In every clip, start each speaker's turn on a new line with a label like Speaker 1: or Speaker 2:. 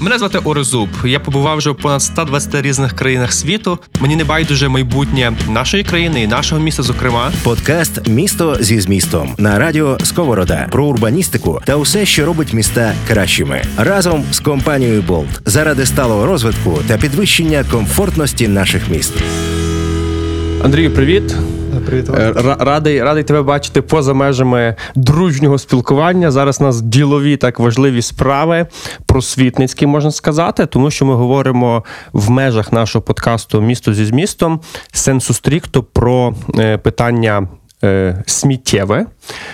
Speaker 1: Мене звати Орезуб. Я побував вже в понад 120 різних країнах світу. Мені не байдуже майбутнє нашої країни і нашого міста. Зокрема,
Speaker 2: Подкаст Місто зі змістом на радіо Сковорода про урбаністику та усе, що робить міста кращими, разом з компанією Болт заради сталого розвитку та підвищення комфортності наших міст.
Speaker 1: Андрію, привіт.
Speaker 3: Привіт.
Speaker 1: Е, Радий, радий тебе бачити поза межами дружнього спілкування. Зараз у нас ділові так важливі справи, просвітницькі, можна сказати, тому що ми говоримо в межах нашого подкасту Місто зі змістом сенсу стрікто про е, питання. е, Сміттєве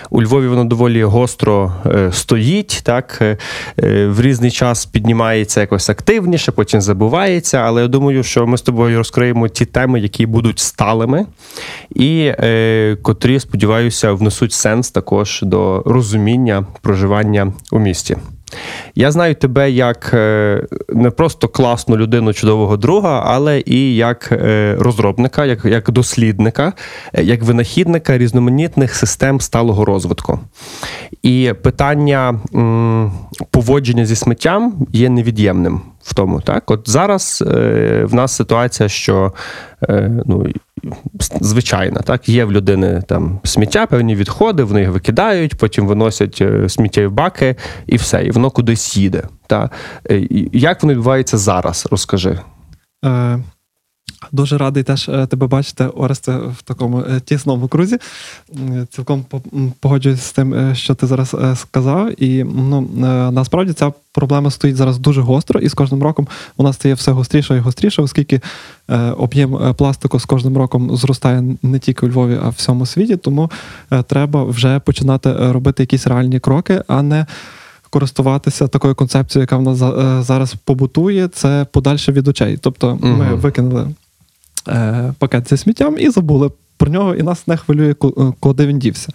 Speaker 1: у Львові воно доволі гостро е, стоїть, так е, е, в різний час піднімається якось активніше, потім забувається. Але я думаю, що ми з тобою розкриємо ті теми, які будуть сталими, і е, котрі, сподіваюся, внесуть сенс також до розуміння проживання у місті. Я знаю тебе як не просто класну людину, чудового друга, але і як розробника, як, як дослідника, як винахідника різноманітних систем сталого розвитку. І питання м, поводження зі сміттям є невід'ємним в тому. Так, от зараз е, в нас ситуація, що е, ну, звичайна, так, є в людини там сміття, певні відходи, вони їх викидають, потім виносять е, сміттєві баки і все, і воно кудись їде. Та. Е, Як воно відбувається зараз? Розкажи.
Speaker 3: Е, Дуже радий теж е, тебе бачити, Оресте, в такому е, тісному крузі. Цілком по- погоджуюсь з тим, е, що ти зараз е, сказав. І ну, е, насправді ця проблема стоїть зараз дуже гостро, і з кожним роком вона стає все гостріше і гостріше, оскільки е, об'єм е, пластику з кожним роком зростає не тільки у Львові, а в всьому світі. Тому е, треба вже починати е, робити якісь реальні кроки, а не користуватися такою концепцією, яка в нас е, зараз побутує, це подальше від очей. Тобто ми
Speaker 1: Мгм.
Speaker 3: викинули е, пакет зі сміттям і забули про нього, і нас не хвилює, е, куди він дівся.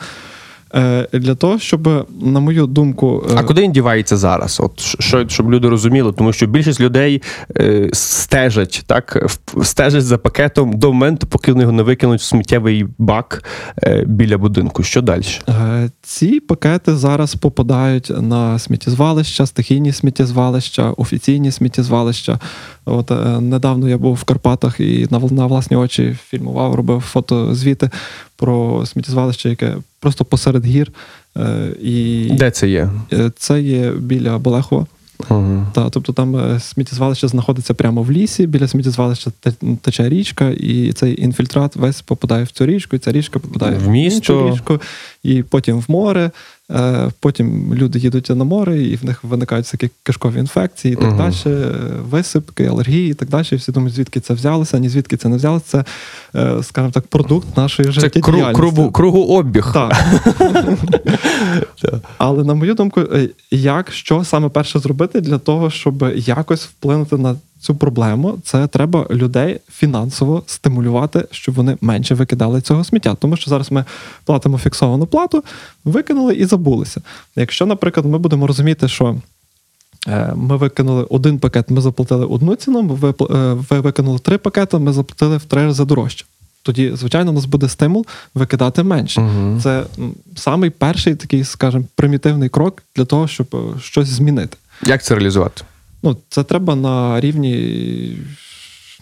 Speaker 3: Е, для того, щоб, на мою думку, е,
Speaker 1: А куди він дівається зараз? От що, щоб люди розуміли, тому що більшість людей е, стежать, так, стежать за пакетом до моменту, поки вони його не викинуть в сміттєвий бак е, біля будинку. Що далі?
Speaker 3: Е, Ці пакети зараз попадають на сміттєзвалища, стихійні сміттєзвалища, офіційні сміттєзвалища. От е, недавно я був в Карпатах і на, на власні очі фільмував, робив фотозвіти про сміттєзвалище, яке просто посеред гір. Е, І
Speaker 1: Де це є?
Speaker 3: е, це є біля Болехова.
Speaker 1: Угу.
Speaker 3: Та, тобто там сміттєзвалище знаходиться прямо в лісі, біля сміттєзвалища те- тече річка, і цей інфільтрат весь попадає в цю річку, і ця річка попадає
Speaker 1: В місто.
Speaker 3: іншу річку, і потім в море. Е, Потім люди їдуть на море, і в них виникають всякі кишкові інфекції, і так
Speaker 1: Мгм.
Speaker 3: далі, е, висипки, алергії, і так далі. Всі думають, звідки це взялося, ні звідки це не взялося. Це, е, скажімо так, продукт нашої
Speaker 1: Це кру, кругу, кругообіг.
Speaker 3: Так. Але на мою думку, як що саме перше зробити для того, щоб якось вплинути на цю проблему, це треба людей фінансово стимулювати, щоб вони менше викидали цього сміття. Тому що зараз ми платимо фіксовану плату, викинули і забулися. Якщо, наприклад, ми будемо розуміти, що е, ми викинули один пакет, ми заплатили одну ціну, ви, пл- е, ви викинули три пакети, ми заплатили в три рази дорожче. Тоді, звичайно, у нас буде стимул викидати менше.
Speaker 1: Мгм.
Speaker 3: Це самий перший такий, скажімо, примітивний крок для того, щоб е, щось змінити.
Speaker 1: Як це реалізувати?
Speaker 3: Ну, це треба на рівні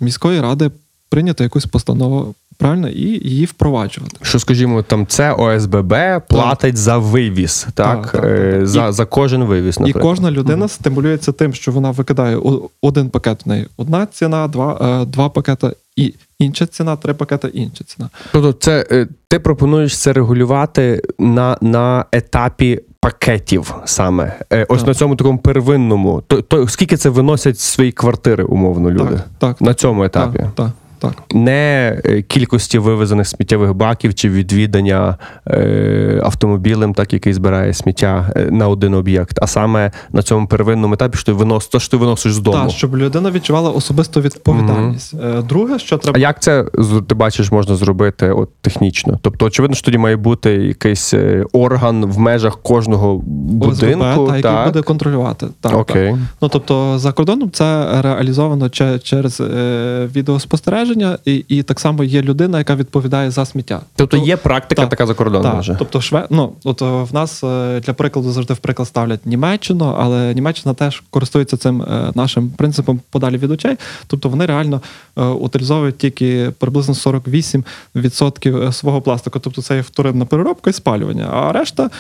Speaker 3: міської ради прийняти якусь постанову правильно і її впроваджувати.
Speaker 1: Що, скажімо, там це ОСББ платить за вивіз, так?
Speaker 3: Так, так,
Speaker 1: Е,
Speaker 3: так.
Speaker 1: За,
Speaker 3: І-
Speaker 1: за кожен вивіз,
Speaker 3: І кожна людина стимулюється тим, що вона викидає один пакет в неї одна ціна, два, е, два пакети і інша ціна, три пакети інша ціна.
Speaker 1: Тобто, це е, ти пропонуєш це регулювати на, на етапі пакетів саме. Е, Ось
Speaker 3: Так.
Speaker 1: на цьому такому первинному. То, то скільки це виносять з свої квартири, умовно, люди?
Speaker 3: Так, так,
Speaker 1: На цьому етапі.
Speaker 3: так, так, так.
Speaker 1: Не е, кількості вивезених сміттєвих баків чи відвідання е, автомобілем, так який збирає сміття е, на один об'єкт, а саме на цьому первинному етапі, що ти винос, то, що ти виносиш з дому.
Speaker 3: Так, щоб людина відчувала особисту відповідальність. Е, Друге, що
Speaker 1: А як це ти бачиш можна зробити от технічно? Тобто, очевидно, що тоді має бути якийсь орган в межах кожного будинку.
Speaker 3: ОСББ, та, який
Speaker 1: так?
Speaker 3: буде контролювати. Так,
Speaker 1: Окей.
Speaker 3: Так. Ну тобто за кордоном це реалізовано че- через е, відеоспостереження. Відвантаження, і, і так само є людина, яка відповідає за сміття.
Speaker 1: Тобто є практика
Speaker 3: так,
Speaker 1: така за кордоном
Speaker 3: Так,
Speaker 1: вже.
Speaker 3: тобто шве... ну, от е, в нас е, для прикладу завжди в приклад ставлять Німеччину, але Німеччина теж користується цим е, нашим принципом подалі від очей. Тобто вони реально утилізовують тільки приблизно 48% е, свого пластику. Тобто це є вторинна переробка і спалювання. А решта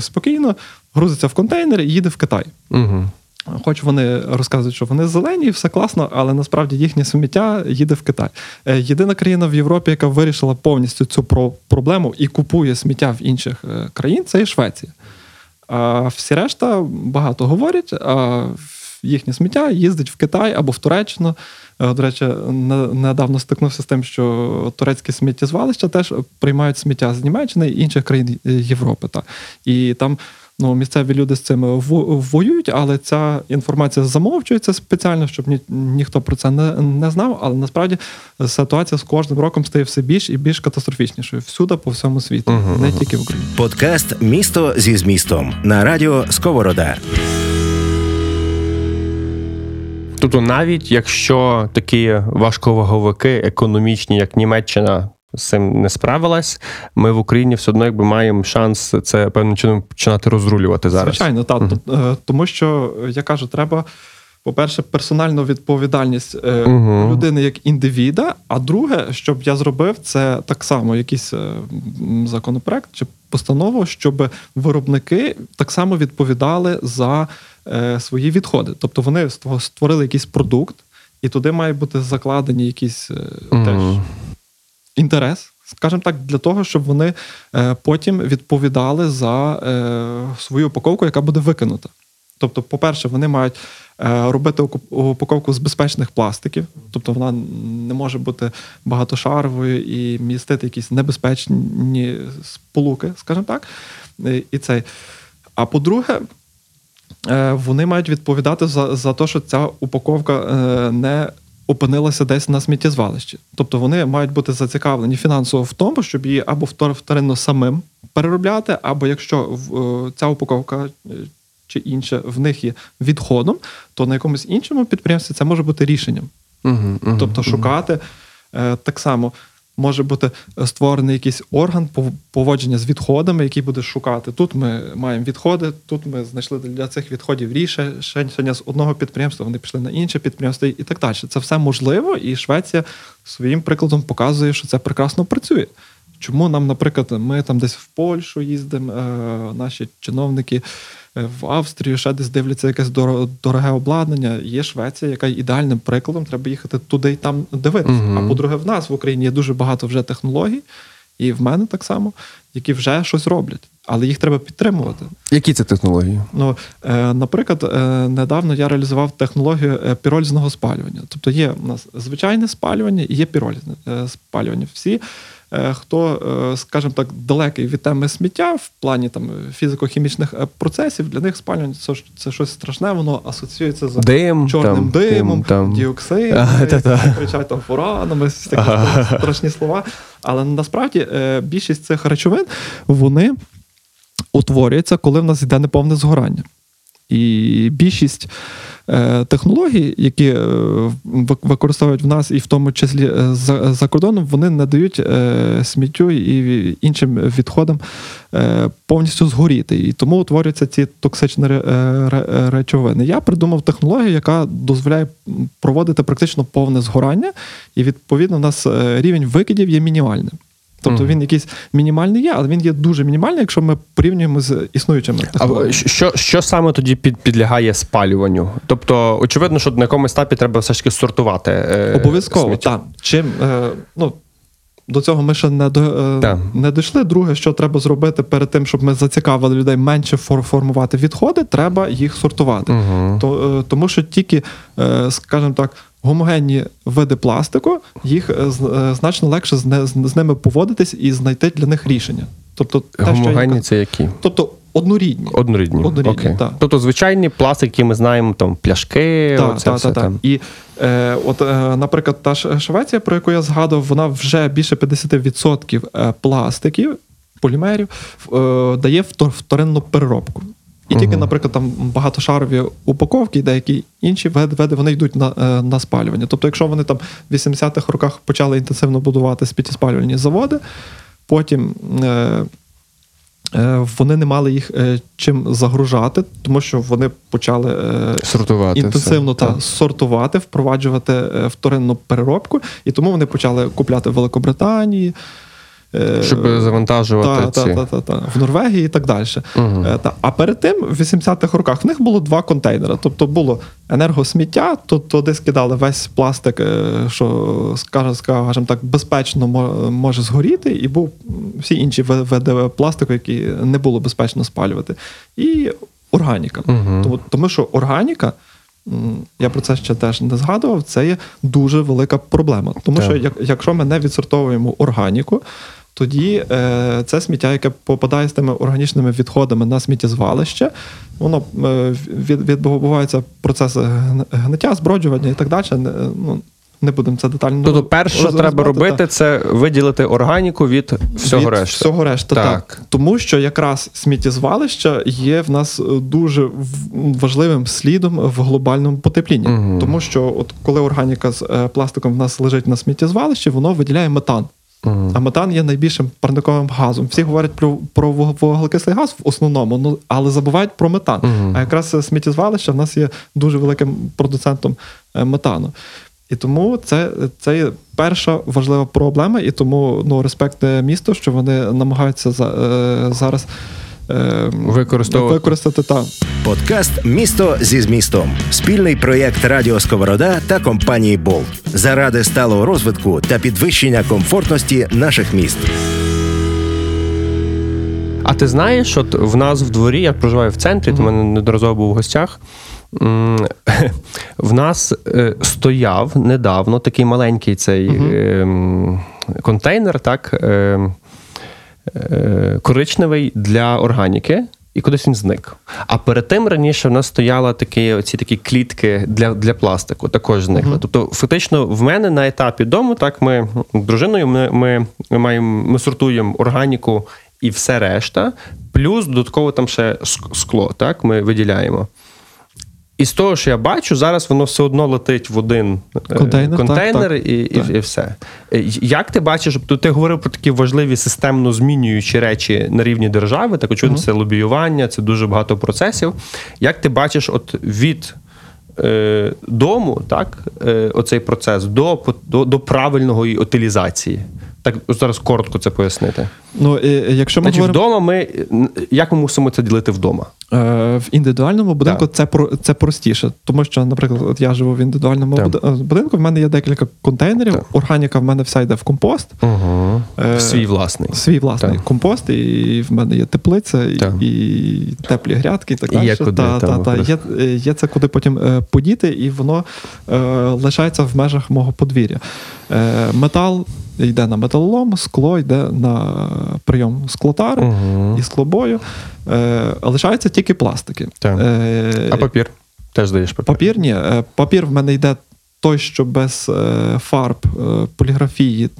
Speaker 3: спокійно грузиться в контейнер і їде в Китай.
Speaker 1: Угу.
Speaker 3: Хоч вони розказують, що вони зелені, все класно, але насправді їхнє сміття їде в Китай. Е, Єдина країна в Європі, яка вирішила повністю цю про- проблему і купує сміття в інших е, країн, це є Швеція. А всі решта багато говорять, а їхнє сміття їздить в Китай або в Туреччину. Е, До речі, недавно стикнувся з тим, що турецькі сміттєзвалища теж приймають сміття з Німеччини і інших країн Європи. Так. І там ну, місцеві люди з цим во- воюють, але ця інформація замовчується спеціально, щоб ні, ніхто про це не, не знав. Але насправді ситуація з кожним роком стає все більш і більш катастрофічнішою всюди по всьому світу,
Speaker 1: Мгм,
Speaker 3: не
Speaker 1: мгм.
Speaker 3: тільки в Україні.
Speaker 2: Подкаст Місто зі змістом на радіо Сковорода.
Speaker 1: Тобто, навіть якщо такі важковаговики економічні, як Німеччина, з цим не справилась, ми в Україні все одно якби маємо шанс це певним чином починати розрулювати зараз.
Speaker 3: Звичайно, так. Т- е, Тому що я кажу, треба, по-перше, персональну відповідальність
Speaker 1: Мгм.
Speaker 3: людини як індивіда. А друге, щоб я зробив, це так само якийсь е, законопроект чи постанову, щоб виробники так само відповідали за свої відходи. Тобто вони ство- створили якийсь продукт, і туди має бути закладені якісь е, теж. Інтерес, скажімо так, для того, щоб вони е, потім відповідали за е, свою упаковку, яка буде викинута. Тобто, по-перше, вони мають е, робити упаковку з безпечних пластиків, тобто вона не може бути багатошаровою і містити якісь небезпечні сполуки, скажімо так. І цей. А по-друге, вони мають відповідати за, за те, що ця упаковка не опинилася десь на сміттєзвалищі. Тобто вони мають бути зацікавлені фінансово в тому, щоб її або втор- вторинно самим переробляти, або якщо е, ця упаковка е, чи інше в них є відходом, то на якомусь іншому підприємстві це може бути рішенням.
Speaker 1: Угу, угу,
Speaker 3: Тобто шукати е, так само. Може бути створений якийсь орган пов- поводження з відходами, який буде шукати. Тут ми маємо відходи, тут ми знайшли для цих відходів рішення з одного підприємства, вони пішли на інше підприємство і так далі. Це все можливо, і Швеція своїм прикладом показує, що це прекрасно працює. Чому нам, наприклад, ми там десь в Польщу їздимо, е, наші чиновники е, в Австрію ще десь дивляться якесь дороге обладнання. Є Швеція, яка є ідеальним прикладом. Треба їхати туди і там дивитися.
Speaker 1: Мгм.
Speaker 3: А по-друге, в нас в Україні є дуже багато вже технологій, і в мене так само, які вже щось роблять, але їх треба підтримувати.
Speaker 1: Які це технології?
Speaker 3: Ну, е, наприклад, е, недавно я реалізував технологію е, піролізного спалювання. Тобто є у нас звичайне спалювання і є піролізне е, спалювання. Всі, хто, е, скажімо так, далекий від теми сміття в плані там фізико-хімічних е, процесів, для них спалювання це, це щось страшне, воно асоціюється з
Speaker 1: Дим,
Speaker 3: чорним
Speaker 1: там,
Speaker 3: димом,
Speaker 1: там.
Speaker 3: діоксидом, кричать там фуранами, такі
Speaker 1: Ага.
Speaker 3: страшні слова. Але насправді е, більшість цих речовин вони утворюються, коли в нас йде неповне згорання. І більшість е, технологій, які е, використовують в нас, і в тому числі е, за, за кордоном, вони не дають сміттю і іншим відходам повністю згоріти. І тому утворюються ці токсичні ре- речовини. Я придумав технологію, яка дозволяє проводити практично повне згорання, і відповідно в нас рівень викидів є мінімальним. Тобто він якийсь мінімальний є, але він є дуже мінімальний, якщо ми порівнюємо з існуючими
Speaker 1: А що, що саме тоді під, підлягає спалюванню? Тобто, очевидно, що на якомусь етапі треба все ж таки сортувати. е,
Speaker 3: Обов'язково, так. Чим, е, ну, до цього ми ще не, до,
Speaker 1: да.
Speaker 3: Не дійшли. Друге, що треба зробити перед тим, щоб ми зацікавили людей менше фор- формувати відходи, треба їх сортувати.
Speaker 1: Угу.
Speaker 3: То, е, тому що тільки, е, скажімо так, гомогенні види пластику, їх е, е, значно легше з, не- з, з ними поводитись і знайти для них рішення. Тобто, те, що я
Speaker 1: це які?
Speaker 3: тобто однорідні.
Speaker 1: Однорідні.
Speaker 3: Однорідні,
Speaker 1: Окей.
Speaker 3: так.
Speaker 1: Тобто звичайні пластик, які ми знаємо, там пляшки,
Speaker 3: Так,
Speaker 1: оце
Speaker 3: так,
Speaker 1: все
Speaker 3: так,
Speaker 1: там.
Speaker 3: І е, от, е, наприклад, та Швеція, про яку я згадував, вона вже більше 50% е, пластиків, полімерів е, дає вторинну переробку. І тільки,
Speaker 1: Мгм.
Speaker 3: наприклад, там багатошарові упаковки і деякі інші види вони йдуть на, е, на спалювання. Тобто, якщо вони там в 80-х роках почали інтенсивно будувати сміттєспалювальні заводи, потім. Е, Вони не мали їх е, чим загружати, тому що вони почали е,
Speaker 1: Сортувати.
Speaker 3: інтенсивно
Speaker 1: все.
Speaker 3: та сортувати, впроваджувати е, вторинну переробку, і тому вони почали купляти в Великобританії. Е,
Speaker 1: Щоб завантажувати
Speaker 3: та,
Speaker 1: ці.
Speaker 3: та, та, та, та, в Норвегії і так далі. Е, Та. А перед тим, в 80-х роках, в них було два контейнери. Тобто було енергосміття, тут туди скидали весь пластик, е, що, скажем так, безпечно може згоріти, і був всі інші ви- види пластику, які не було безпечно спалювати. І органіка.
Speaker 1: Мгм.
Speaker 3: Тому, тому що органіка. Я про це ще теж не згадував. Це є дуже велика проблема. Тому
Speaker 1: Так.
Speaker 3: що як, якщо ми не відсортовуємо органіку, тоді е, це сміття, яке попадає з тими органічними відходами на сміттєзвалище, воно е, від, відбуваються процеси гниття, зброджування і так далі. Ну, не будемо це детально.
Speaker 1: Тобто, перше, що треба робити, це виділити органіку від всього
Speaker 3: від
Speaker 1: решти.
Speaker 3: Всього решти, так.
Speaker 1: Так.
Speaker 3: Тому що якраз сміттєзвалища є в нас дуже важливим слідом в глобальному потеплінні.
Speaker 1: Мгм.
Speaker 3: Тому що, от коли органіка з е, пластиком в нас лежить на сміттєзвалищі, воно виділяє метан.
Speaker 1: Мгм.
Speaker 3: А метан є найбільшим парниковим газом. Всі говорять про, про вуглекислий газ в основному, ну але забувають про метан.
Speaker 1: Mm.
Speaker 3: А якраз сміттєзвалище в нас є дуже великим продуцентом е, метану. І тому це, це є перша важлива проблема, і тому ну, респект е, місту, що вони намагаються за, е, зараз е,
Speaker 1: Використовувати.
Speaker 3: використати та.
Speaker 2: Подкаст Місто зі змістом спільний проєкт Радіо Сковорода та компанії Болт заради сталого розвитку та підвищення комфортності наших міст.
Speaker 1: А ти знаєш, от в нас в дворі, я проживаю в центрі, ти в мене неодноразово був в гостях. В нас е, стояв недавно такий маленький цей м, контейнер, так, е, е, коричневий для органіки. І кудись він зник. А перед тим раніше в нас стояли такі оці такі клітки для, для пластику, також зникли. Тобто, фактично, в мене на етапі дому, так, ми з дружиною ми, ми, ми маємо ми сортуємо органіку і все решта, плюс додатково там ще скло, так, ми виділяємо. І з того, що я бачу, зараз воно все одно летить в один е,
Speaker 3: Контейнер, так,
Speaker 1: контейнер
Speaker 3: так.
Speaker 1: І, і, все. Е, Як ти бачиш, ти говорив про такі важливі системно змінюючі речі на рівні держави, так очевидно, це лобіювання, це дуже багато процесів. Як ти бачиш, от від е, дому, так, е, оцей процес до, до, до правильної утилізації? Так зараз коротко це пояснити.
Speaker 3: Ну, якщо ми
Speaker 1: Значить,
Speaker 3: говоримо
Speaker 1: вдома ми як ми мусимо це ділити вдома?
Speaker 3: Е, В індивідуальному будинку це про це простіше, тому що, наприклад, от я живу в індивідуальному
Speaker 1: Так.
Speaker 3: е, будинку. В мене є декілька контейнерів.
Speaker 1: Так.
Speaker 3: Органіка в мене вся йде в компост.
Speaker 1: Угу.
Speaker 3: Е,
Speaker 1: Свій власний.
Speaker 3: Свій власний
Speaker 1: Так.
Speaker 3: компост, і в мене є теплиця, і, і теплі грядки, і так далі.
Speaker 1: є куди
Speaker 3: та, та, та, є, е, є це куди потім е, подіти, і воно е, лишається в межах мого подвір'я. Е, метал йде на металолом, скло йде на прийом склотару
Speaker 1: Угу.
Speaker 3: і склобою. Е, лишаються тільки пластики.
Speaker 1: Так.
Speaker 3: Е,
Speaker 1: А папір? Теж даєш папір?
Speaker 3: Папір ні. Е, Папір в мене йде той, що без е, фарб, е, поліграфії,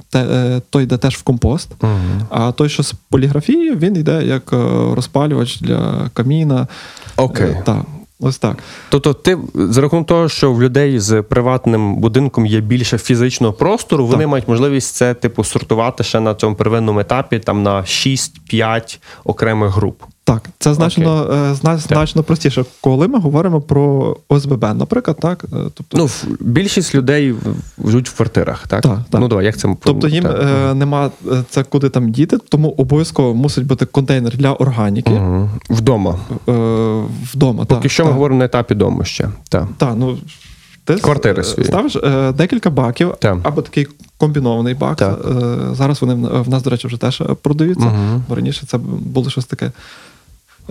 Speaker 3: той йде теж в компост.
Speaker 1: Угу.
Speaker 3: А той, що з поліграфією, він йде як розпалювач для каміна.
Speaker 1: Окей.
Speaker 3: Так, ось так.
Speaker 1: Тобто, ти за рахунок того, що в людей з приватним будинком є більше фізичного простору, вони
Speaker 3: Так.
Speaker 1: мають можливість це типу сортувати ще на цьому первинному етапі, там на 6-5 окремих груп.
Speaker 3: Так, це значно, е, зна- значно простіше, коли ми говоримо про ОСББ, наприклад, так. е, Тобто,
Speaker 1: Ну, більшість людей живуть в квартирах, так?
Speaker 3: Так, так.
Speaker 1: Ну давай, як це
Speaker 3: Тобто їм
Speaker 1: так.
Speaker 3: е, нема це куди там діти, тому обов'язково мусить бути контейнер для органіки
Speaker 1: Мгм. Вдома.
Speaker 3: е, вдома.
Speaker 1: Поки
Speaker 3: так,
Speaker 1: що ми говоримо на етапі дому ще. Так.
Speaker 3: Так, ну ти
Speaker 1: Квартири свої.
Speaker 3: ставиш е, декілька баків
Speaker 1: Так.
Speaker 3: або такий комбінований бак.
Speaker 1: Так.
Speaker 3: Е, зараз вони в, нас, до речі, вже теж продаються.
Speaker 1: Мгм.
Speaker 3: Бо раніше це було щось таке.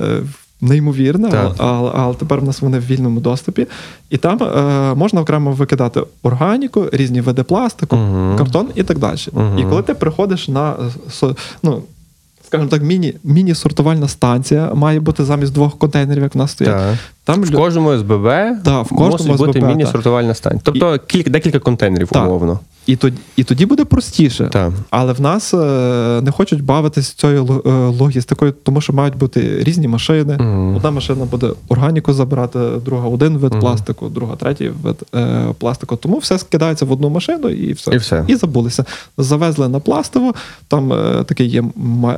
Speaker 3: Е, Неймовірне, але, але тепер в нас вони в вільному доступі. І там е, можна окремо викидати органіку, різні види пластику,
Speaker 1: Мгм.
Speaker 3: картон і так далі.
Speaker 1: Мгм.
Speaker 3: І коли ти приходиш на е, ну, скажімо так, міні, міні-сортувальна станція має бути замість двох контейнерів, як в нас стоять.
Speaker 1: Так.
Speaker 3: Там
Speaker 1: В кожному СББ
Speaker 3: Да, в кожному
Speaker 1: мусить бути міні-сортувальна станція. Тобто кілька, декілька контейнерів,
Speaker 3: Так.
Speaker 1: умовно.
Speaker 3: І тоді, і тоді буде простіше.
Speaker 1: Так.
Speaker 3: Але в нас е, не хочуть бавитися цією е, логістикою, тому що мають бути різні машини.
Speaker 1: Мгм.
Speaker 3: Одна машина буде органіку забирати, друга один вид пластику, друга третій вид е, пластику. Тому все скидається в одну машину і все.
Speaker 1: І все.
Speaker 3: І забулися. Завезли на пластиво. Там е, такий є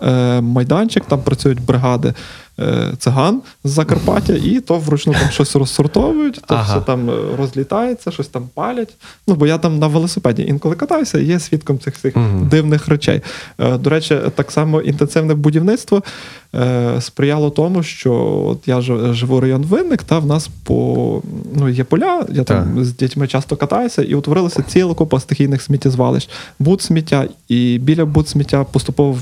Speaker 3: е, майданчик, там працюють бригади. Е, Циган з Закарпаття, і то вручну там щось розсортовують, то
Speaker 1: Ага.
Speaker 3: все там е, розлітається, щось там палять. Ну, бо я там на велосипеді інколи катаюся, і є свідком цих всіх
Speaker 1: Мгм.
Speaker 3: дивних речей. Е, До речі, так само інтенсивне будівництво сприяло тому, що от я живу район Винник, та в нас по ну, є поля, я там
Speaker 1: Так.
Speaker 3: з дітьми часто катаюся, і утворилася ціла купа стихійних сміттєзвалищ. Бут сміття, і біля бут сміття поступово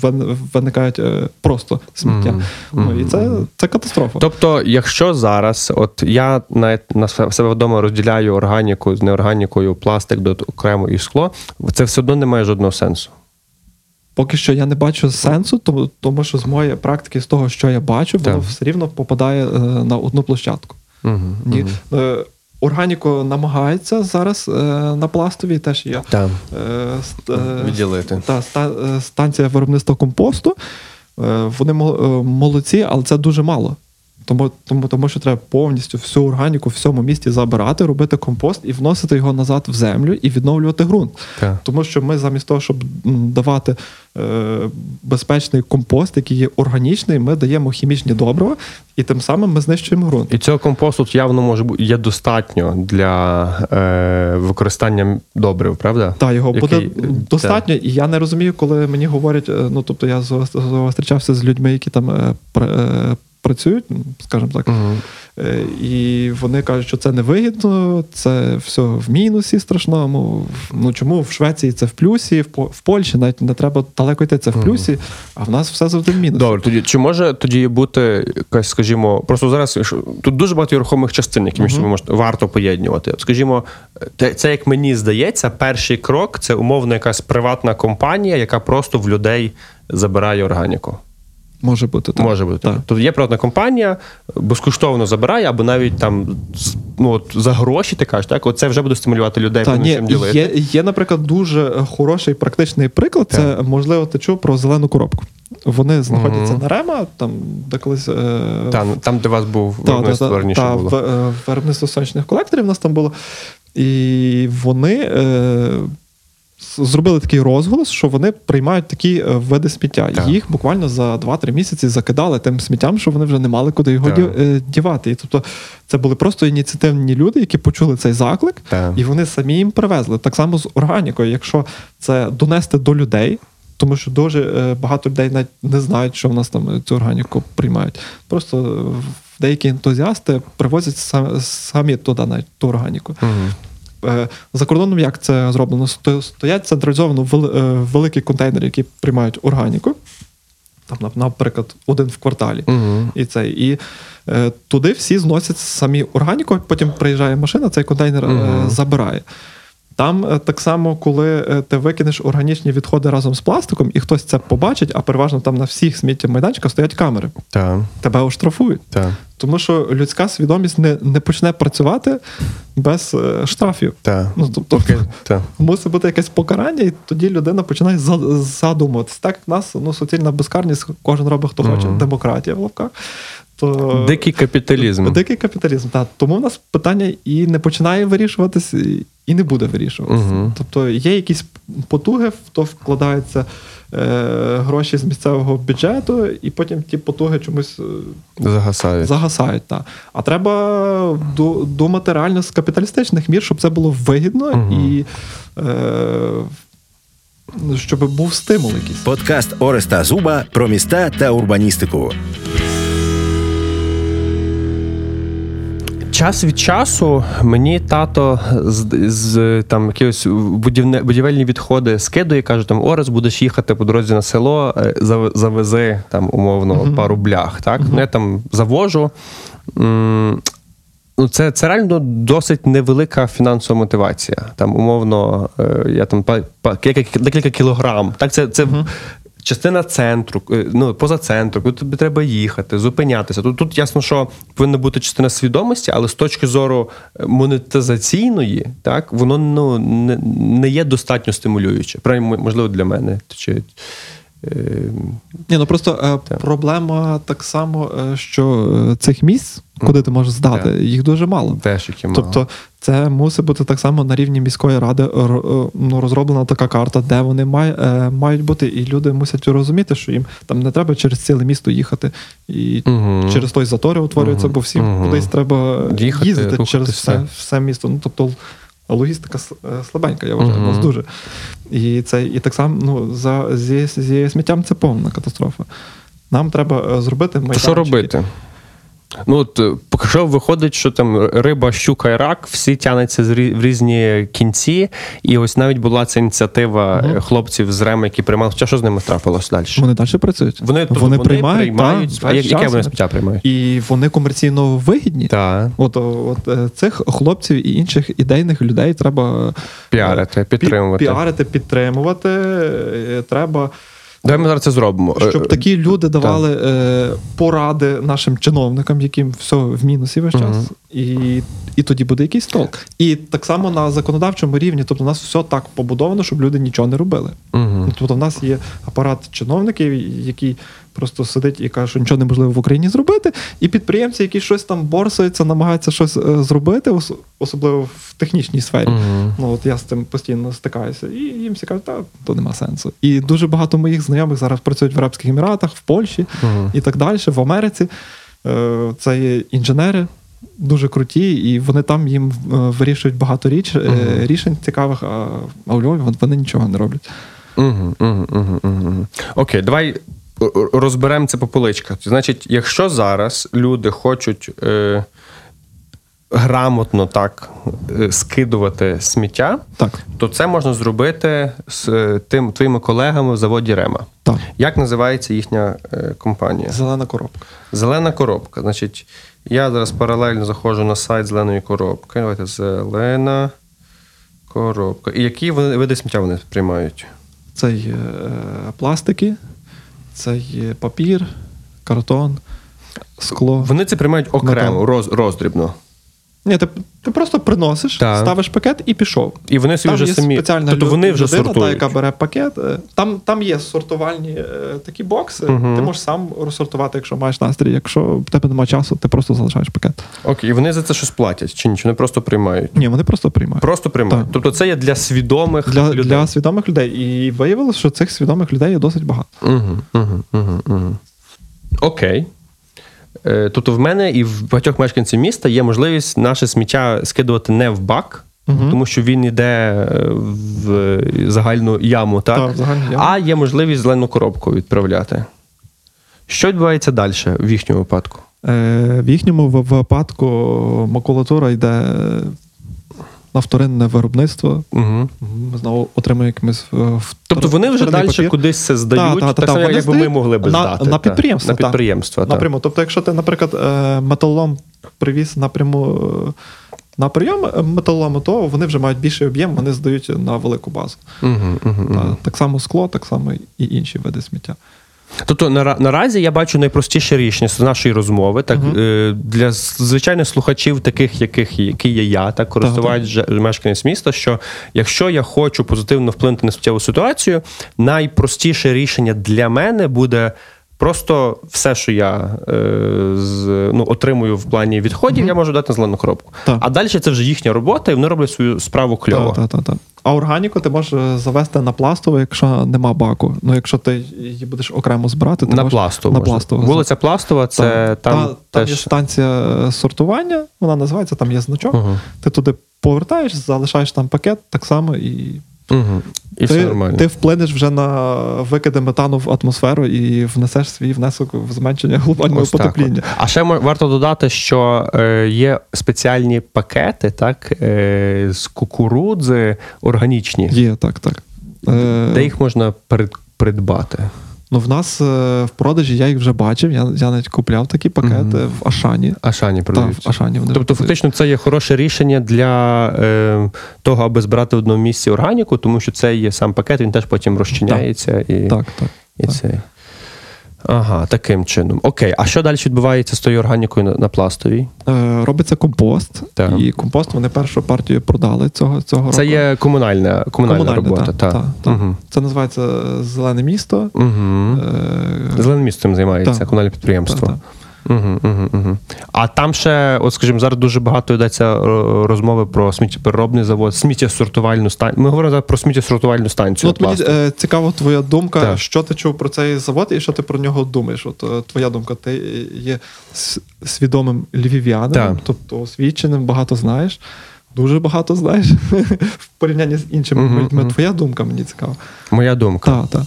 Speaker 3: виникають просто сміття.
Speaker 1: Мгм.
Speaker 3: Ну, і це, це катастрофа.
Speaker 1: Тобто, якщо зараз, от я на, на себе вдома розділяю органіку з неорганікою, пластик до окремо і скло, це все одно не має жодного сенсу.
Speaker 3: Поки що я не бачу сенсу, тому, тому що з моєї практики, з того, що я бачу, воно
Speaker 1: Так.
Speaker 3: все рівно попадає е, на одну площадку.
Speaker 1: Угу.
Speaker 3: Ні, е, органіку намагається зараз е, на пластовій теж є.
Speaker 1: Так.
Speaker 3: Е, ст- е,
Speaker 1: Відділити.
Speaker 3: Та ста, е, станція виробництва компосту. Е, Вони е, молодці, але це дуже мало. Тому, тому, тому що треба повністю всю органіку в всьому місті забирати, робити компост і вносити його назад в землю і відновлювати ґрунт.
Speaker 1: Так.
Speaker 3: Тому що ми замість того, щоб давати е, безпечний компост, який є органічний, ми даємо хімічні добрива, і тим самим ми знищуємо ґрунт.
Speaker 1: І цього компосту явно може бути є достатньо для е, використання добрив, правда?
Speaker 3: Та його буде
Speaker 1: Який-
Speaker 3: достатньо, і я не розумію, коли мені говорять. е, Ну тобто я зу- зустрічався з людьми, які там е, е, працюють, ну, скажімо так, е, і вони кажуть, що це невигідно, це все в мінусі страшному. Ну чому в Швеції це в плюсі, в, По- Польщі навіть не треба далеко йти, це в плюсі, а в нас все завжди в мінусі.
Speaker 1: Добре, тоді чи може тоді бути якась, скажімо, просто зараз тут дуже багато рухомих частин, які між собою можна варто поєднувати. Скажімо, це як мені здається, перший крок це умовно якась приватна компанія, яка просто в людей забирає органіку.
Speaker 3: Може бути так.
Speaker 1: Може бути.
Speaker 3: Так.
Speaker 1: Тобто є приватна компанія, безкоштовно забирає, або навіть там ну, от, за гроші ти кажеш, так? Оце вже буде стимулювати людей
Speaker 3: Та, ні,
Speaker 1: ділити.
Speaker 3: є, є, наприклад, дуже хороший практичний приклад. Це можливо ти чув про зелену коробку. Вони знаходяться
Speaker 1: Мгм.
Speaker 3: на Рема, там де колись е,
Speaker 1: Там, там, де у вас був
Speaker 3: Та,
Speaker 1: виробництво
Speaker 3: та, та,
Speaker 1: раніше
Speaker 3: та,
Speaker 1: було.
Speaker 3: в- е, Виробництво сонячних колекторів у нас там було. І вони е, зробили такий розголос, що вони приймають такі е, види сміття.
Speaker 1: Так.
Speaker 3: Їх буквально за 2-3 місяці закидали тим сміттям, що вони вже не мали куди його
Speaker 1: Так.
Speaker 3: е, дівати. І тобто це були просто ініціативні люди, які почули цей заклик,
Speaker 1: Так.
Speaker 3: і вони самі їм привезли. Так само з органікою. Якщо це донести до людей. Тому що дуже е, багато людей навіть не знають, що в нас там цю органіку приймають. Просто деякі ентузіасти привозять самі туди навіть ту органіку.
Speaker 1: Мгм.
Speaker 3: Е, За кордоном як це зроблено? Стоять централізовано е, великі контейнери, які приймають органіку. Там, наприклад, один в кварталі.
Speaker 1: Мгм.
Speaker 3: І цей. І е, туди всі зносять самі органіку, потім приїжджає машина, цей контейнер е, забирає. Там е, так само, коли е, ти викинеш органічні відходи разом з пластиком, і хтось це побачить, а переважно там на всіх сміттємайданчиках стоять камери.
Speaker 1: Так,
Speaker 3: Тебе оштрафують.
Speaker 1: так,
Speaker 3: Тому що людська свідомість не, не почне працювати без е, штрафів.
Speaker 1: так.
Speaker 3: Ну, тобто,
Speaker 1: Поки- так.
Speaker 3: мусить бути якесь покарання, і тоді людина починає за- задумуватись. Так, в нас ну, суцільна безкарність, кожен робить, хто хоче,
Speaker 1: Мгм.
Speaker 3: демократія в лавках. То...
Speaker 1: Дикий капіталізм.
Speaker 3: Дикий капіталізм, так. Тому в нас питання і не починає вирішуватись, і- не буде вирішуватися.
Speaker 1: Мгм.
Speaker 3: Тобто є якісь потуги, в то вкладаються е, гроші з місцевого бюджету, і потім ті потуги чомусь е,
Speaker 1: Загасають.
Speaker 3: загасають. Та. А треба думати реально з капіталістичних мір, щоб це було вигідно
Speaker 1: Мгм.
Speaker 3: і е, щоб був стимул якийсь.
Speaker 2: Подкаст Ореста Зуба про міста та урбаністику.
Speaker 1: Час від часу мені тато з, з там якісь будівне, будівельні відходи скидує, каже, там Орес, будеш їхати по дорозі на село, е, зав- завези там умовно пару блях. Так? Ну, я там завожу. Ну, це, це реально досить невелика фінансова мотивація. Там, умовно, е, я там декілька кілограм. Так, це, це частина центру, е, ну поза центру, куди тобі треба їхати, зупинятися. Тут тут ясно, що повинна бути частина свідомості, але з точки зору монетизаційної, так воно ну не, не є достатньо стимулююче. Правильно, можливо, для мене. Чи, е,
Speaker 3: Ні, ну просто е,
Speaker 1: Так.
Speaker 3: проблема так само, е, що е, цих місць, куди ти можеш здати,
Speaker 1: Так.
Speaker 3: їх дуже мало.
Speaker 1: теж які мало.
Speaker 3: Тобто, це мусить бути так само на рівні міської ради ну, розроблена така карта, де вони мають бути, і люди мусять розуміти, що їм там не треба через ціле місто їхати і
Speaker 1: Мгм.
Speaker 3: через той затори утворюються,
Speaker 1: Мгм.
Speaker 3: бо всім
Speaker 1: Мгм.
Speaker 3: кудись треба
Speaker 1: Їхати,
Speaker 3: їздити через все, все місто. Ну тобто логістика е, слабенька, я вважаю, нас дуже. І це і так само ну, за зі, зі сміттям це повна катастрофа. Нам треба е, зробити майданчики.
Speaker 1: що робити? Ну, от, е, поки що виходить, що там риба, щука і рак, всі тянуться в різні кінці. І ось навіть була ця ініціатива е, хлопців з Реми, які приймали. Хоча що з ними трапилось далі?
Speaker 3: Вони далі працюють.
Speaker 1: Вони, тобто,
Speaker 3: вони приймають,
Speaker 1: приймають
Speaker 3: та,
Speaker 1: а яке вони сміття приймають?
Speaker 3: І вони комерційно вигідні.
Speaker 1: Так,
Speaker 3: От, от е, цих хлопців і інших ідейних людей треба
Speaker 1: піарити, підтримувати.
Speaker 3: піарити, підтримувати. Треба,
Speaker 1: Давай ми зараз це зробимо. Е,
Speaker 3: щоб такі люди давали е, поради нашим чиновникам, яким все в мінусі весь час. І, і тоді буде якийсь толк. І так само на законодавчому рівні, тобто у нас все так побудовано, щоб люди нічого не робили.
Speaker 1: Мгм.
Speaker 3: Тобто в нас є апарат чиновників, який просто сидить і каже, що нічого неможливо в Україні зробити, і підприємці, які щось там борсуються, намагаються щось е, зробити, ос- особливо в технічній сфері.
Speaker 1: Мгм.
Speaker 3: Ну от я з цим постійно стикаюся, і їм всі кажуть, та то нема сенсу. І дуже багато моїх знайомих зараз працюють в Арабських Еміратах, в Польщі
Speaker 1: Мгм.
Speaker 3: і так далі, в Америці. Е, Це є інженери. Дуже круті, і вони там їм е, вирішують багато річ, е,
Speaker 1: Мгм.
Speaker 3: рішень цікавих, а, а у Львові вони нічого не роблять.
Speaker 1: Угу, угу, угу. Окей, давай розберемо це по поличках. Значить, якщо зараз люди хочуть е, грамотно так е, скидувати сміття,
Speaker 3: Так,
Speaker 1: то це можна зробити з е, тим твоїми колегами в заводі Рема.
Speaker 3: так.
Speaker 1: Як називається їхня е, компанія?
Speaker 3: Зелена коробка.
Speaker 1: Зелена коробка. Значить, я зараз паралельно заходжу на сайт зеленої коробки. Давайте зелена коробка. І які види сміття вони приймають?
Speaker 3: Це є е, пластики, це є папір, картон, скло.
Speaker 1: Вони це приймають окремо, роз, роздрібно.
Speaker 3: Ні, ти, ти просто приносиш,
Speaker 1: Так.
Speaker 3: ставиш пакет і пішов.
Speaker 1: І вони собі
Speaker 3: Там
Speaker 1: вже
Speaker 3: є
Speaker 1: самі.
Speaker 3: спеціальна
Speaker 1: Тобто вони вже
Speaker 3: людина, та, яка бере пакет. Е, Там, там є сортувальні е, такі бокси.
Speaker 1: Мгм.
Speaker 3: Ти можеш сам розсортувати, якщо маєш настрій. Якщо в тебе немає часу, ти просто залишаєш пакет.
Speaker 1: Окей, і вони за це щось платять чи нічого? Вони просто приймають.
Speaker 3: Ні, вони просто приймають.
Speaker 1: Просто приймають.
Speaker 3: Так.
Speaker 1: Тобто це є для свідомих
Speaker 3: Для,
Speaker 1: людей.
Speaker 3: для свідомих людей. І виявилося, що цих свідомих людей є досить багато.
Speaker 1: Угу, угу, угу, угу. Окей. Е, Тобто в мене і в багатьох мешканців міста є можливість наше сміття скидувати не в бак,
Speaker 3: Мгм.
Speaker 1: тому що він йде е, в загальну яму, так?
Speaker 3: Так, загальну яму.
Speaker 1: а є можливість зелену коробку відправляти. Що відбувається далі в їхньому випадку?
Speaker 3: Е, В їхньому випадку макулатура йде на вторинне виробництво.
Speaker 1: Угу.
Speaker 3: Ми знову отримуємо якимось. е,
Speaker 1: Тобто вони вже далі
Speaker 3: папір.
Speaker 1: кудись це здають,
Speaker 3: Та, та, та,
Speaker 1: так
Speaker 3: та,
Speaker 1: само, як би ми могли би
Speaker 3: на-
Speaker 1: здати.
Speaker 3: на
Speaker 1: та.
Speaker 3: підприємства,
Speaker 1: На так.
Speaker 3: Напряму. Тобто, якщо ти, наприклад, е, металолом привіз напряму е, на прийом е, металолому, то вони вже мають більший об'єм, вони здають на велику базу.
Speaker 1: Угу, угу,
Speaker 3: Та, Так само скло, так само і інші види сміття.
Speaker 1: Тобто нара- наразі я бачу найпростіше рішення з нашої розмови, так е, для звичайних слухачів, таких, яких які є я, так користувач же- мешканець міста. Що якщо я хочу позитивно вплинути на суттєву ситуацію, найпростіше рішення для мене буде. Просто все, що я е, з, ну, отримую в плані відходів, я можу дати на зелену коробку.
Speaker 3: Так.
Speaker 1: А далі це вже їхня робота, і вони роблять свою справу кльово.
Speaker 3: Та, та, та, та. А органіку ти можеш е, завести на пластову, якщо нема баку. Ну, якщо ти її будеш окремо збирати, ти
Speaker 1: На
Speaker 3: можеш
Speaker 1: пластову.
Speaker 3: на пластову.
Speaker 1: Вулиця Пластова, це
Speaker 3: Та-
Speaker 1: там
Speaker 3: та- там є станція е, сортування, вона називається, там є значок.
Speaker 1: Угу.
Speaker 3: Ти туди повертаєш, залишаєш там пакет так само, і,
Speaker 1: Угу. І все нормально.
Speaker 3: ти вплинеш вже на викиди метану в атмосферу і внесеш свій внесок в зменшення глобального
Speaker 1: Ось так
Speaker 3: потепління.
Speaker 1: от. А ще варто додати, що е, є спеціальні пакети, так, е, з кукурудзи органічні,
Speaker 3: Є, так, так. Е,
Speaker 1: де їх можна придбати.
Speaker 3: Ну, в нас е, в продажі я їх вже бачив. Я, я навіть купляв такі пакети
Speaker 1: Мгм.
Speaker 3: в Ашані.
Speaker 1: Ашані
Speaker 3: Та, в. Ашані вони
Speaker 1: Тобто, фактично, це є хороше рішення для е, того, аби збирати в одному місці органіку, тому що це є сам пакет, він теж потім розчиняється і,
Speaker 3: Так, так.
Speaker 1: І цей. Ага, таким чином. Окей, а що далі відбувається з тою органікою на, на пластовій?
Speaker 3: Е, робиться компост,
Speaker 1: Так.
Speaker 3: і компост вони першу партію продали цього, цього
Speaker 1: Це є комунальна, комунальна,
Speaker 3: Комунальне,
Speaker 1: робота.
Speaker 3: та,
Speaker 1: та.
Speaker 3: та, та.
Speaker 1: Угу.
Speaker 3: Це називається Зелене місто.
Speaker 1: Угу.
Speaker 3: Е,
Speaker 1: Зелене місто цим займається
Speaker 3: та.
Speaker 1: комунальне підприємство.
Speaker 3: та, та.
Speaker 1: Угу, угу, угу. А там ще, от скажімо, зараз дуже багато йдеться е, розмови про сміттєпереробний завод, сміттєсортувальну станцію. Ми говоримо зараз про сміттєсортувальну станцію.
Speaker 3: Ну, от мені е, цікава твоя думка,
Speaker 1: Так.
Speaker 3: що ти чув про цей завод і що ти про нього думаєш? От е, твоя думка, ти є свідомим львів'янином,
Speaker 1: Так.
Speaker 3: тобто освіченим, багато знаєш. Дуже багато знаєш в порівнянні з іншими
Speaker 1: Мгм,
Speaker 3: людьми.
Speaker 1: мгм.
Speaker 3: Твоя думка мені цікава.
Speaker 1: Моя думка.
Speaker 3: Так, так.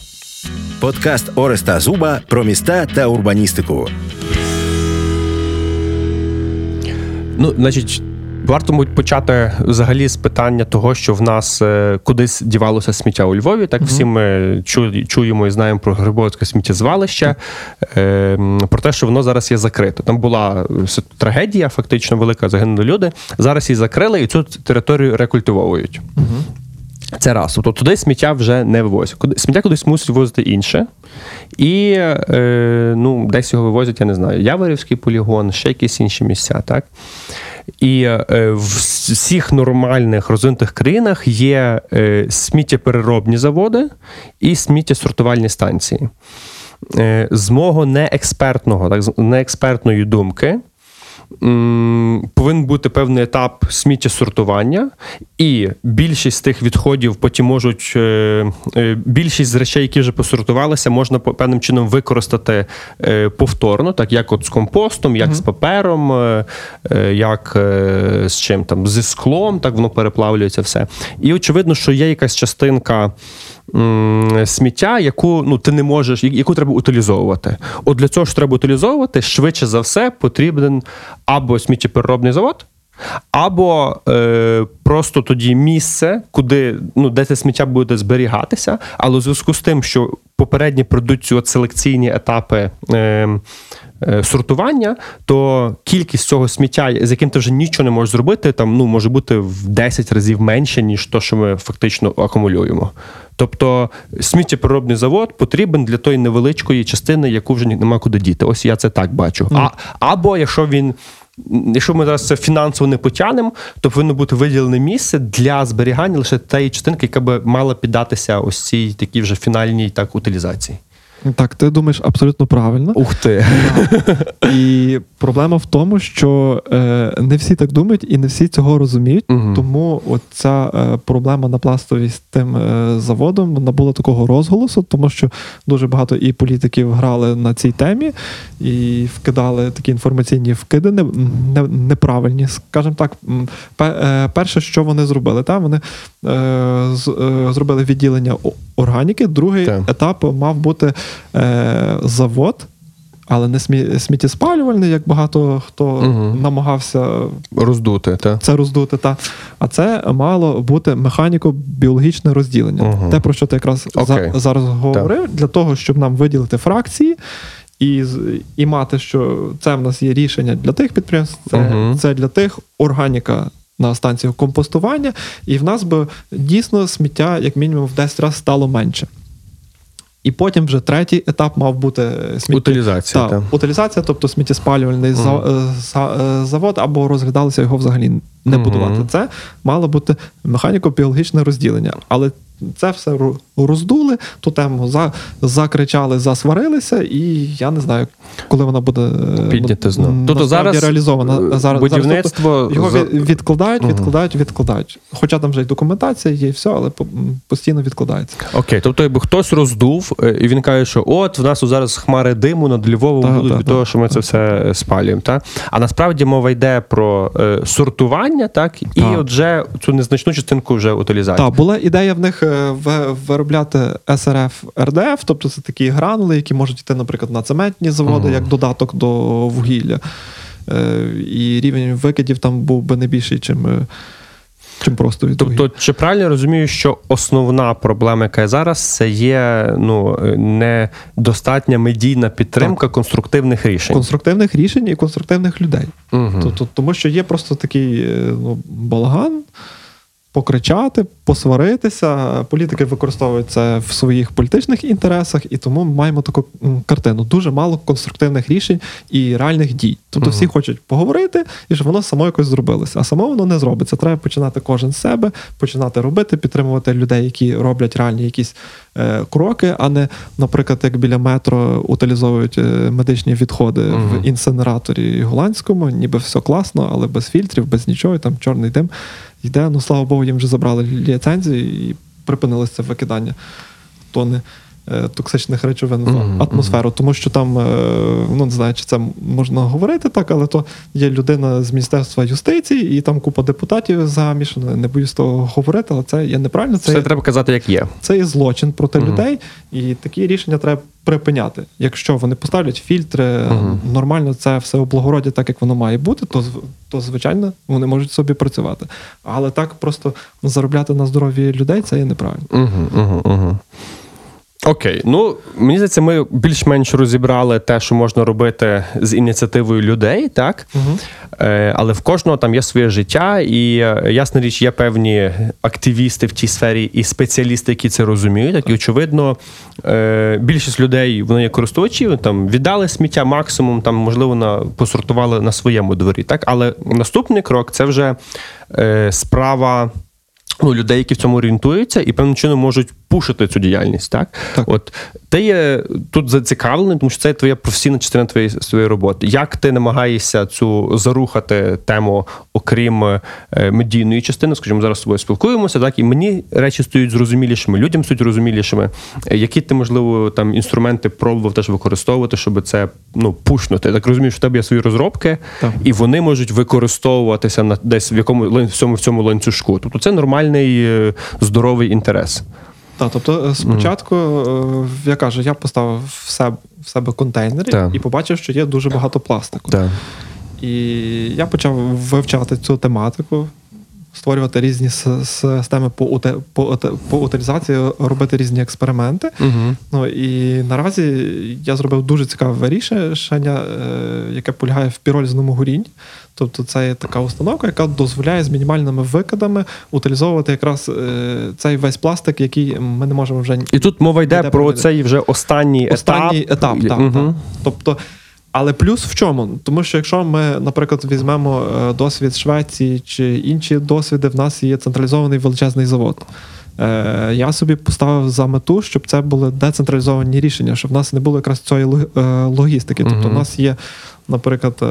Speaker 2: Подкаст Ореста Зуба про міста та урбаністику.
Speaker 1: Ну, значить, варто мабуть, почати взагалі з питання того, що в нас е, кудись дівалося сміття у Львові. Так всі ми чу- чуємо і знаємо про Грибовське сміттєзвалище, м, про те, що воно зараз є закрите. Там була е, трагедія, фактично велика, загинули люди. Зараз її закрили і цю територію рекультивовують. Це раз. Тобто туди сміття вже не вивозять. Сміття кудись мусить вивозити інше. І е, ну, десь його вивозять, я не знаю, Яворівський полігон, ще якісь інші місця. Так? І е, в всіх нормальних розвинутих країнах є е, сміттєпереробні заводи і сміттєсортувальні станції. Е, з мого неекспертного, так, неекспертної думки, повинен бути певний етап сміттєсортування, і більшість тих відходів потім можуть е, е, більшість з речей, які вже посортувалися, можна певним чином використати е, повторно, так як от з компостом, як з папером, як з чим там, зі склом, так воно переплавлюється все. І очевидно, що є якась частинка. Сміття, яку ну ти не можеш, яку треба утилізовувати. От для цього ж треба утилізовувати, швидше за все потрібен або сміттєпереробний завод, або е, просто тоді місце, куди ну, де це сміття буде зберігатися, але у зв'язку з тим, що попередні пройдуть от селекційні етапи. Е, Сортування, то кількість цього сміття, з яким ти вже нічого не можеш зробити, там ну може бути в 10 разів менше, ніж то, що ми фактично акумулюємо. Тобто сміттєпереробний завод потрібен для тої невеличкої частини, яку вже нема куди діти. Ось я це так бачу. А, або якщо він. Якщо ми зараз це фінансово не потягнемо, то повинно бути виділене місце для зберігання лише тієї частинки, яка би мала піддатися ось цій такій вже фінальній так утилізації.
Speaker 3: Так, ти думаєш абсолютно правильно.
Speaker 1: Ух ти!
Speaker 3: І проблема в тому, що е, не всі так думають і не всі цього розуміють.
Speaker 1: Мгм.
Speaker 3: Тому от ця е, проблема на пластовій з тим е, заводом набула такого розголосу, тому що дуже багато і політиків грали на цій темі і вкидали такі інформаційні вкиди не, не, неправильні. Скажімо так, пе- е, перше, що вони зробили, та вони е, з, е, зробили відділення органіки. Другий
Speaker 1: Так.
Speaker 3: етап мав бути е, завод. Але не смі- сміттєспалювальний, як багато хто
Speaker 1: Мгм.
Speaker 3: намагався
Speaker 1: Роздути, так?
Speaker 3: це роздути. Та. А це мало бути механіко-біологічне розділення.
Speaker 1: Мгм.
Speaker 3: Те, про що ти якраз за, зараз говорив, для того, щоб нам виділити фракції. І, і мати, що це в нас є рішення для тих підприємств, це,
Speaker 1: Мгм.
Speaker 3: це для тих органіка на станцію компостування, і в нас би дійсно сміття, як мінімум, в 10 разів стало менше. І потім вже третій етап мав бути сміття.
Speaker 1: Утилізація.
Speaker 3: та,
Speaker 1: та.
Speaker 3: утилізація, тобто сміттєспалювальний uh-huh. завод, або розглядалося його взагалі не
Speaker 1: Мгм.
Speaker 3: будувати. Це мало бути механіко-біологічне розділення. Але це все роздули, ту тему за, закричали, засварилися, і я не знаю, коли вона буде е,
Speaker 1: Підняти знову. Тобто зараз
Speaker 3: реалізована.
Speaker 1: е,
Speaker 3: Зараз, зараз,
Speaker 1: будівництво
Speaker 3: тобто його
Speaker 1: за-
Speaker 3: відкладають, відкладають, відкладають. Хоча там вже й документація є, і все, але по- постійно відкладається.
Speaker 1: Окей, тобто, якби хтось роздув, е, і він каже, що от в нас зараз хмари диму над Львовом будуть від того, що ми це все спалюємо. Так? А насправді мова йде про е, сортування, так, і
Speaker 3: Так.
Speaker 1: от вже цю незначну частинку вже утилізації.
Speaker 3: Так, була ідея в них е, виробляти СРФ РДФ, тобто це такі гранули, які можуть йти, наприклад, на цементні заводи,
Speaker 1: Мгм.
Speaker 3: як додаток до вугілля. Е, І рівень викидів там був би не більший, чим, е, чим просто від
Speaker 1: Тобто, чи правильно я розумію, що основна проблема, яка є зараз, це є ну, недостатня медійна підтримка конструктивних рішень.
Speaker 3: конструктивних рішень і конструктивних людей.
Speaker 1: Угу.
Speaker 3: Тобто, тому що є просто такий е, ну, балаган. Покричати, посваритися. Політики використовують це в своїх політичних інтересах, і тому ми маємо таку картину. Дуже мало конструктивних рішень і реальних дій. Тобто всі хочуть поговорити, і щоб воно само якось зробилося. А само воно не зробиться. Треба починати кожен з себе, починати робити, підтримувати людей, які роблять реальні якісь е, кроки, а не, наприклад, як біля метро утилізовують е, медичні відходи в інсинераторі голландському, ніби все класно, але без фільтрів, без нічого, там чорний дим йде. Ну слава Богу, їм вже забрали ліцензію і припинилося це викидання тони. Е, Токсичних речовин в атмосферу, тому що там, е, ну не знаю, чи це можна говорити так, але то є людина з Міністерства юстиції, і там купа депутатів замішана. Не боюсь того говорити, але це є неправильно. Це
Speaker 1: Все
Speaker 3: є
Speaker 1: треба казати, як є.
Speaker 3: це є злочин проти людей, і такі рішення треба припиняти. Якщо вони поставлять фільтри, нормально це все облагородять так, як воно має бути, то то звичайно вони можуть собі працювати. Але так просто заробляти на здоров'ї людей це є неправильно.
Speaker 1: Угу, угу, угу. Окей, ну мені здається, ми більш-менш розібрали те, що можна робити з ініціативою людей, так?
Speaker 3: Угу.
Speaker 1: Е, але в кожного там є своє життя, і е, ясна річ, є певні активісти в тій сфері і спеціалісти, які це розуміють. Так, і очевидно, е, більшість людей вони є користувачі, там віддали сміття максимум, там можливо на посортували на своєму дворі. Так, але наступний крок це вже е, справа. Ну, людей, які в цьому орієнтуються, і певним чином можуть пушити цю діяльність. Так?
Speaker 3: Так.
Speaker 1: От ти є тут зацікавлений, тому що це твоя професійна частина твоєї своєї роботи. Як ти намагаєшся цю зарухати тему, окрім е, медійної частини, скажімо, зараз з тобою спілкуємося, так і мені речі стають зрозумілішими, людям стають зрозумілішими. Е, Які ти, можливо, там інструменти пробував теж використовувати, щоб це ну пушнути? Я так розумію, що в тебе є свої розробки,
Speaker 3: Так.
Speaker 1: і вони можуть використовуватися на десь в якому в цьому в цьому ланцюжку. Тобто це нормальний е, здоровий інтерес.
Speaker 3: Так, тобто е, спочатку, mm. я кажу, я поставив в себе, в себе контейнери
Speaker 1: Так.
Speaker 3: і побачив, що є дуже багато пластику.
Speaker 1: Так.
Speaker 3: І я почав вивчати цю тематику, створювати різні системи по, по, по утилізації, робити різні експерименти.
Speaker 1: Угу.
Speaker 3: Ну і наразі я зробив дуже цікаве рішення, е, яке полягає в піролізному горінні. Тобто це є така установка, яка дозволяє з мінімальними викидами утилізовувати якраз е, цей весь пластик, який ми не можемо вже
Speaker 1: І тут мова йде про цей вже останній,
Speaker 3: Останній етап, так,
Speaker 1: Мгм.
Speaker 3: так. Тобто, але плюс в чому? Тому що якщо ми, наприклад, візьмемо е, досвід Швеції чи інші досвіди, в нас є централізований величезний завод. Е, Я собі поставив за мету, щоб це були децентралізовані рішення, щоб в нас не було якраз цієї е, логістики. Тобто,
Speaker 1: у
Speaker 3: в нас є, наприклад, е,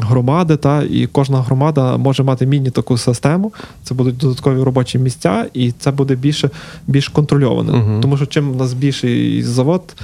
Speaker 3: громади, та, і кожна громада може мати міні-таку систему. Це будуть додаткові робочі місця, і це буде більше більш контрольоване.
Speaker 1: Мгм.
Speaker 3: Тому що чим у нас більший завод,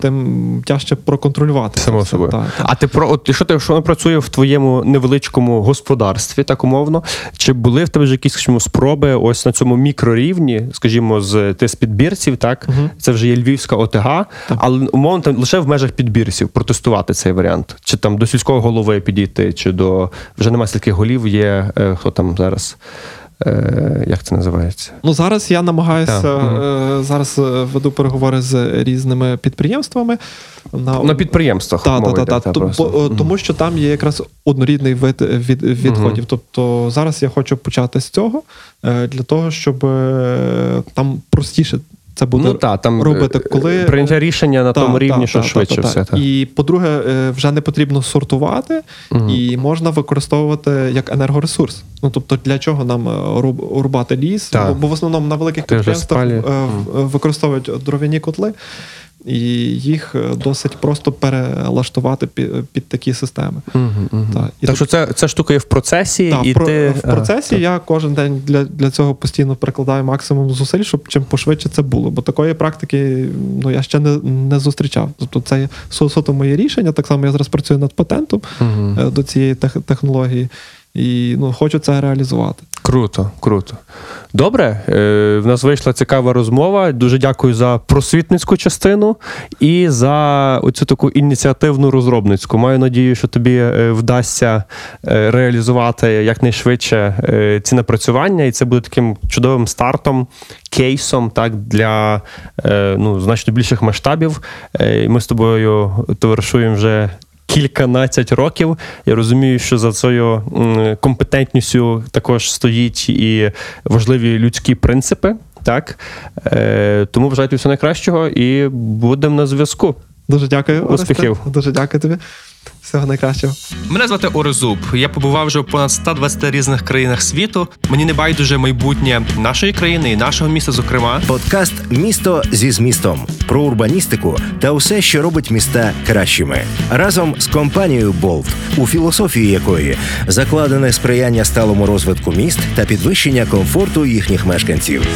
Speaker 3: тим тяжче проконтролювати.
Speaker 1: Само собою.
Speaker 3: Так, так.
Speaker 1: А ти про от що ти що воно працює в твоєму невеличкому господарстві, так умовно? Чи були в тебе вже якісь скажімо, спроби ось на цьому мікрорівні, скажімо, з ти з підбірців, так?
Speaker 3: Мгм.
Speaker 1: Це вже є львівська ОТГ, але умовно там лише в межах підбірців протестувати цей варіант. Чи там до сільського голови підійти, чи до вже немає сільських голів, є е, хто там зараз. Е, як це називається?
Speaker 3: Ну зараз я намагаюся е, зараз е, веду переговори з різними підприємствами на,
Speaker 1: На підприємствах.
Speaker 3: Та, та, та, та.
Speaker 1: та,
Speaker 3: бо, е, Тому що там є якраз однорідний вид від, відходів. Тобто зараз я хочу почати з цього для того, щоб там простіше це буде
Speaker 1: ну та, там
Speaker 3: робити,
Speaker 1: е,
Speaker 3: коли
Speaker 1: прийняття рішення на
Speaker 3: Та,
Speaker 1: тому
Speaker 3: та,
Speaker 1: рівні,
Speaker 3: та,
Speaker 1: що
Speaker 3: та,
Speaker 1: швидше
Speaker 3: та, та.
Speaker 1: все. Та.
Speaker 3: І по-друге, е, вже не потрібно сортувати,
Speaker 1: угу.
Speaker 3: і можна використовувати як енергоресурс. Ну тобто, для чого нам е, руб- рубати ліс? Бо, бо в основному на великих підприємствах е, е, використовують дров'яні котли. І їх е, досить просто перелаштувати під, під такі системи.
Speaker 1: Мгм, мгм.
Speaker 3: Так. І
Speaker 1: так що це, ця штука є в процесі,
Speaker 3: Так,
Speaker 1: і
Speaker 3: про-
Speaker 1: ти
Speaker 3: в процесі я кожен день для, для цього постійно прикладаю максимум зусиль, щоб чим пошвидше це було. Бо такої практики ну, я ще не, не зустрічав. Тобто це суто моє рішення. Так само я зараз працюю над патентом е, до цієї тех- технології. І ну, хочу це реалізувати.
Speaker 1: Круто, круто. Добре, е, в нас вийшла цікава розмова. Дуже дякую за просвітницьку частину і за оцю таку ініціативну розробницьку. Маю надію, що тобі е, вдасться е, реалізувати якнайшвидше ці напрацювання, і це буде таким чудовим стартом, кейсом так, для ну, значно більших масштабів. Ми з тобою товаришуємо вже кільканадцять років. Я розумію, що за цією компетентністю також стоїть і важливі людські принципи. Так, е, тому бажаю всього найкращого і будемо на зв'язку.
Speaker 3: Дуже дякую.
Speaker 1: Успіхів.
Speaker 3: Дуже дякую тобі. Всього найкращого.
Speaker 1: Мене звати Орезуб. Я побував вже в понад 120 різних країнах світу. Мені не байдуже майбутнє нашої країни і нашого міста, зокрема.
Speaker 2: Подкаст Місто зі змістом про урбаністику та усе, що робить міста кращими. Разом з компанією Болт, у філософії якої закладене сприяння сталому розвитку міст та підвищення комфорту їхніх мешканців.